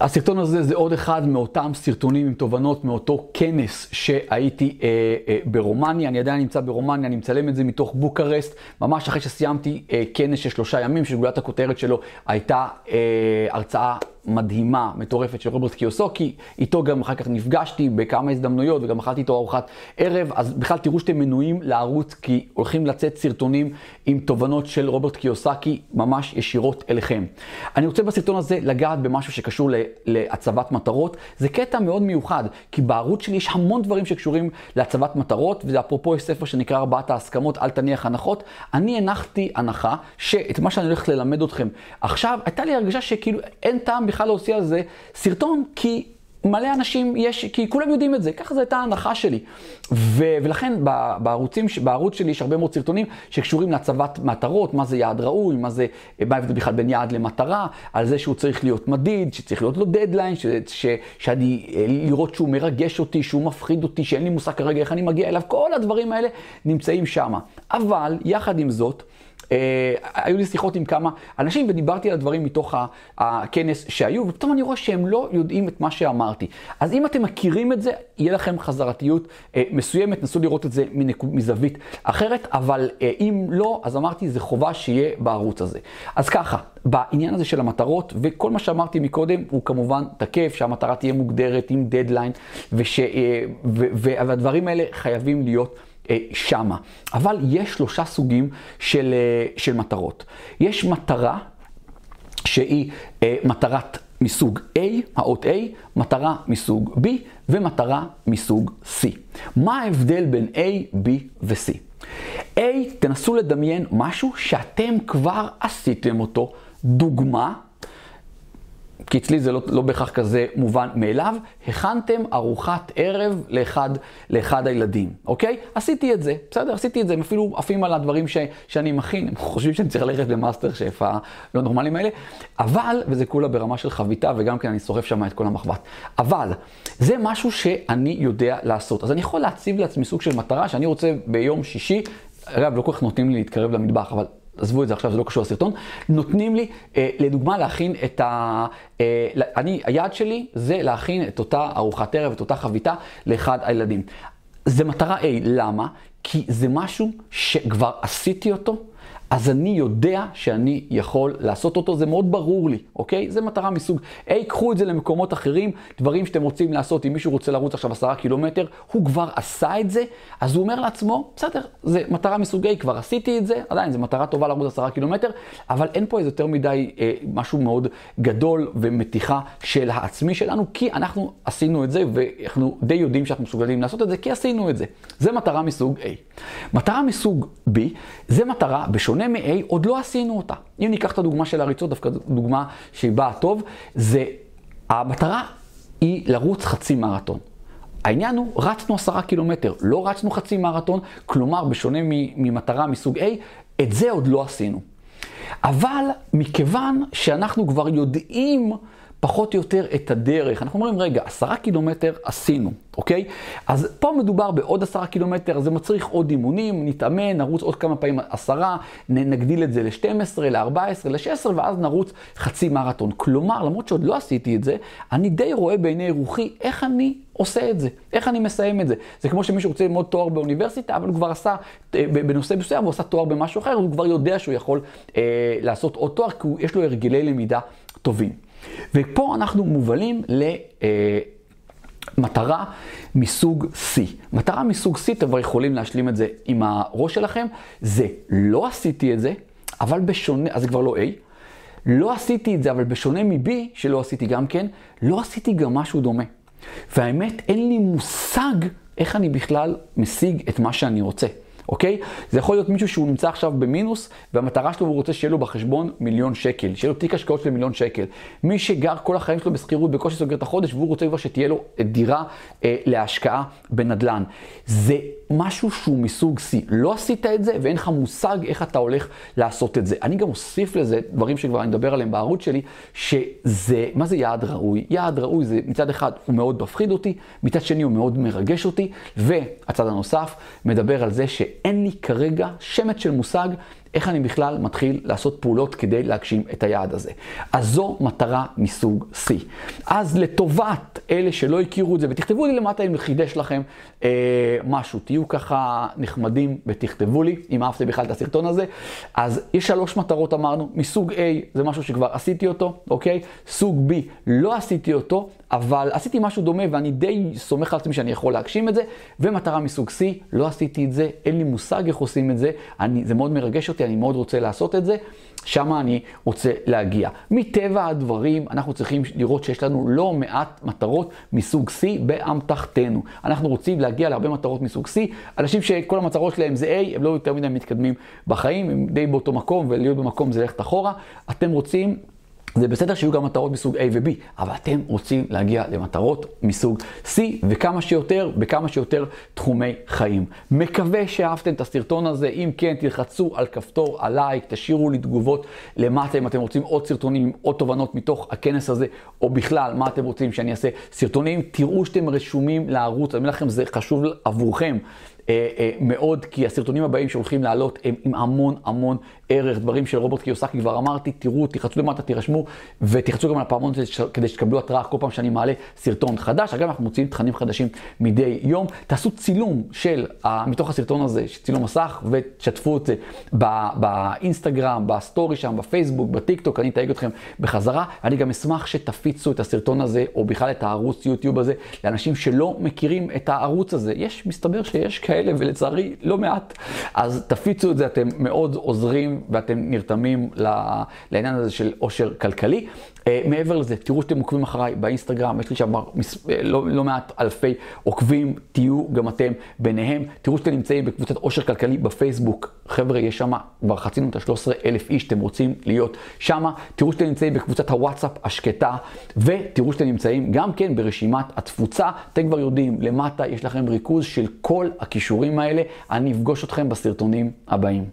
הסרטון הזה זה עוד אחד מאותם סרטונים עם תובנות מאותו כנס שהייתי אה, אה, ברומניה. אני עדיין נמצא ברומניה, אני מצלם את זה מתוך בוקרסט, ממש אחרי שסיימתי אה, כנס של שלושה ימים, שגולת הכותרת שלו הייתה אה, הרצאה מדהימה, מטורפת של רוברט קיוסוקי, איתו גם אחר כך נפגשתי בכמה הזדמנויות וגם אכלתי איתו ארוחת ערב, אז בכלל תראו שאתם מנויים לערוץ כי הולכים לצאת סרטונים עם תובנות של רוברט קיוסקי ממש ישירות אליכם. אני רוצה בסרטון הזה לגעת במשהו שקשור להצבת מטרות, זה קטע מאוד מיוחד, כי בערוץ שלי יש המון דברים שקשורים להצבת מטרות, וזה אפרופו יש ספר שנקרא ארבעת ההסכמות, אל תניח הנחות. אני הנחתי הנחה שאת מה שאני הולך ללמד אתכם עכשיו, הייתה לי הרגשה שכאילו אין טעם בכלל להוציא על זה סרטון, כי מלא אנשים יש, כי כולם יודעים את זה, ככה זו הייתה ההנחה שלי. ו, ולכן בערוצים, בערוץ שלי יש הרבה מאוד סרטונים שקשורים להצבת מטרות, מה זה יעד ראוי, מה זה, מה ההבדל בכלל בין יעד למטרה, על זה שהוא צריך להיות מדיד, שצריך להיות לו דדליין, ש, ש, שאני, לראות שהוא מרגש אותי, שהוא מפחיד אותי, שאין לי מושג כרגע איך אני מגיע אליו, כל הדברים האלה נמצאים שם. אבל, יחד עם זאת, אה, היו לי שיחות עם כמה אנשים ודיברתי על הדברים מתוך הכנס שהיו, ופתאום אני רואה שהם לא יודעים את מה שאמרתי. אז אם אתם מכירים את זה, יהיה לכם חזרתיות אה, מסוימת, נסו לראות את זה מזווית אחרת, אבל אה, אם לא, אז אמרתי, זה חובה שיהיה בערוץ הזה. אז ככה, בעניין הזה של המטרות, וכל מה שאמרתי מקודם הוא כמובן תקף, שהמטרה תהיה מוגדרת עם דדליין, וש, והדברים האלה חייבים להיות אה, שמה. אבל יש שלושה סוגים של, אה, של מטרות. יש מטרה שהיא אה, מטרת מסוג A, האות A, מטרה מסוג B ומטרה מסוג C. מה ההבדל בין A, B ו-C? A, תנסו לדמיין משהו שאתם כבר עשיתם אותו. דוגמה, כי אצלי זה לא, לא בהכרח כזה מובן מאליו, הכנתם ארוחת ערב לאחד, לאחד הילדים, אוקיי? עשיתי את זה, בסדר, עשיתי את זה, הם אפילו עפים על הדברים ש, שאני מכין, הם חושבים שאני צריך ללכת למאסטר שף הלא נורמליים האלה, אבל, וזה כולה ברמה של חביתה, וגם כן אני שורף שם את כל המחבת, אבל זה משהו שאני יודע לעשות. אז אני יכול להציב לעצמי סוג של מטרה שאני רוצה ביום שישי, אגב, לא כל כך נותנים לי להתקרב למטבח, אבל עזבו את זה עכשיו, זה לא קשור לסרטון, נותנים לי, אה, לדוגמה, להכין את ה... אה, אני, היעד שלי זה להכין את אותה ארוחת ערב, את אותה חביתה לאחד הילדים. זה מטרה A, למה? כי זה משהו שכבר עשיתי אותו. אז אני יודע שאני יכול לעשות אותו, זה מאוד ברור לי, אוקיי? זה מטרה מסוג, היי, קחו את זה למקומות אחרים, דברים שאתם רוצים לעשות, אם מישהו רוצה לרוץ עכשיו עשרה קילומטר, הוא כבר עשה את זה, אז הוא אומר לעצמו, בסדר, זה מטרה מסוג A, כבר עשיתי את זה, עדיין, זו מטרה טובה לרוץ עשרה קילומטר, אבל אין פה איזה יותר מדי אה, משהו מאוד גדול ומתיחה של העצמי שלנו, כי אנחנו עשינו את זה, ואנחנו די יודעים שאנחנו מסוגלים לעשות את זה, כי עשינו את זה. זה מטרה מסוג A. מטרה מסוג B, זה מטרה בשונה בשונה מ-A, עוד לא עשינו אותה. אם ניקח את הדוגמה של הריצות, דווקא דוגמה שהיא באה טוב, זה המטרה היא לרוץ חצי מרתון. העניין הוא, רצנו עשרה קילומטר, לא רצנו חצי מרתון, כלומר, בשונה ממטרה מסוג A, את זה עוד לא עשינו. אבל מכיוון שאנחנו כבר יודעים פחות או יותר את הדרך. אנחנו אומרים, רגע, עשרה קילומטר עשינו, אוקיי? אז פה מדובר בעוד עשרה קילומטר, זה מצריך עוד אימונים, נתאמן, נרוץ עוד כמה פעמים עשרה, נגדיל את זה ל-12, ל-14, ל-16, ואז נרוץ חצי מרתון. כלומר, למרות שעוד לא עשיתי את זה, אני די רואה בעיני רוחי איך אני עושה את זה, איך אני מסיים את זה. זה כמו שמישהו רוצה ללמוד תואר באוניברסיטה, אבל הוא כבר עשה, אה, בנושא מסוים, הוא עשה תואר במשהו אחר, הוא כבר יודע שהוא יכול אה, לעשות עוד תואר, כי יש לו הרגלי למידה טובים. ופה אנחנו מובלים למטרה מסוג C. מטרה מסוג C, אתם כבר יכולים להשלים את זה עם הראש שלכם, זה לא עשיתי את זה, אבל בשונה, אז זה כבר לא A. לא עשיתי את זה, אבל בשונה מ-B, שלא עשיתי גם כן, לא עשיתי גם משהו דומה. והאמת, אין לי מושג איך אני בכלל משיג את מה שאני רוצה. אוקיי? זה יכול להיות מישהו שהוא נמצא עכשיו במינוס, והמטרה שלו, הוא רוצה שיהיה לו בחשבון מיליון שקל, שיהיה לו תיק השקעות של מיליון שקל. מי שגר כל החיים שלו בשכירות, בקושי סוגר את החודש, והוא רוצה כבר שתהיה לו דירה אה, להשקעה בנדל"ן. זה משהו שהוא מסוג C. לא עשית את זה, ואין לך מושג איך אתה הולך לעשות את זה. אני גם אוסיף לזה דברים שכבר אני מדבר עליהם בערוץ שלי, שזה, מה זה יעד ראוי? יעד ראוי זה מצד אחד הוא מאוד מפחיד אותי, מצד שני הוא מאוד מרגש אותי, והצד הנוסף מדבר על זה ש... אין לי כרגע שמץ של מושג איך אני בכלל מתחיל לעשות פעולות כדי להגשים את היעד הזה. אז זו מטרה מסוג C. אז לטובת אלה שלא הכירו את זה, ותכתבו לי למטה אם חידש לכם אה, משהו, תהיו ככה נחמדים ותכתבו לי, אם אהבתם בכלל את הסרטון הזה. אז יש שלוש מטרות אמרנו, מסוג A זה משהו שכבר עשיתי אותו, אוקיי? סוג B לא עשיתי אותו, אבל עשיתי משהו דומה ואני די סומך על עצמי שאני יכול להגשים את זה, ומטרה מסוג C, לא עשיתי את זה, אין לי מושג איך עושים את זה, אני, זה מאוד מרגש אותי, אני מאוד רוצה לעשות את זה, שם אני רוצה להגיע. מטבע הדברים, אנחנו צריכים לראות שיש לנו לא מעט מטרות מסוג C באמתחתנו. אנחנו רוצים להגיע להרבה מטרות מסוג C, אנשים שכל המטרות שלהם זה A, הם לא יותר מדי מתקדמים בחיים, הם די באותו מקום, ולהיות במקום זה ללכת אחורה. אתם רוצים... זה בסדר שיהיו גם מטרות מסוג A ו-B, אבל אתם רוצים להגיע למטרות מסוג C, וכמה שיותר, בכמה שיותר תחומי חיים. מקווה שאהבתם את הסרטון הזה, אם כן, תלחצו על כפתור הלייק, תשאירו לי תגובות למטה אם אתם רוצים עוד סרטונים עוד תובנות מתוך הכנס הזה, או בכלל, מה אתם רוצים שאני אעשה סרטונים. תראו שאתם רשומים לערוץ, אני אומר לכם, זה חשוב עבורכם. אה, אה, מאוד, כי הסרטונים הבאים שהולכים לעלות הם עם המון המון ערך, דברים של רוברט קיוסקי כבר אמרתי, תראו, תחצו למטה, תירשמו, ותחצו גם על הפעמון כדי שתקבלו התראה כל פעם שאני מעלה סרטון חדש. אגב, אנחנו מוציאים תכנים חדשים מדי יום. תעשו צילום של, מתוך הסרטון הזה, צילום מסך, ותשתפו את זה באינסטגרם, בסטורי שם, בפייסבוק, בטיק טוק, אני אתייג אתכם בחזרה. אני גם אשמח שתפיצו את הסרטון הזה, או בכלל את הערוץ יוטיוב הזה, לאנשים שלא מכירים את הערוץ הזה. יש, מסתבר שיש כאלה. כאלה, ולצערי לא מעט. אז תפיצו את זה, אתם מאוד עוזרים ואתם נרתמים לעניין הזה של עושר כלכלי. אה, מעבר לזה, תראו שאתם עוקבים אחריי באינסטגרם, יש לי שם אה, לא, לא מעט אלפי עוקבים, תהיו גם אתם ביניהם. תראו שאתם נמצאים בקבוצת עושר כלכלי בפייסבוק. חבר'ה, יש שם, כבר חצינו את ה-13 אלף איש, אתם רוצים להיות שם. תראו שאתם נמצאים בקבוצת הוואטסאפ השקטה, ותראו שאתם נמצאים גם כן ברשימת התפוצה. אתם כבר יודעים, למטה יש לכם ריכוז של כל הכישורים האלה. אני אפגוש אתכם בסרטונים הבאים.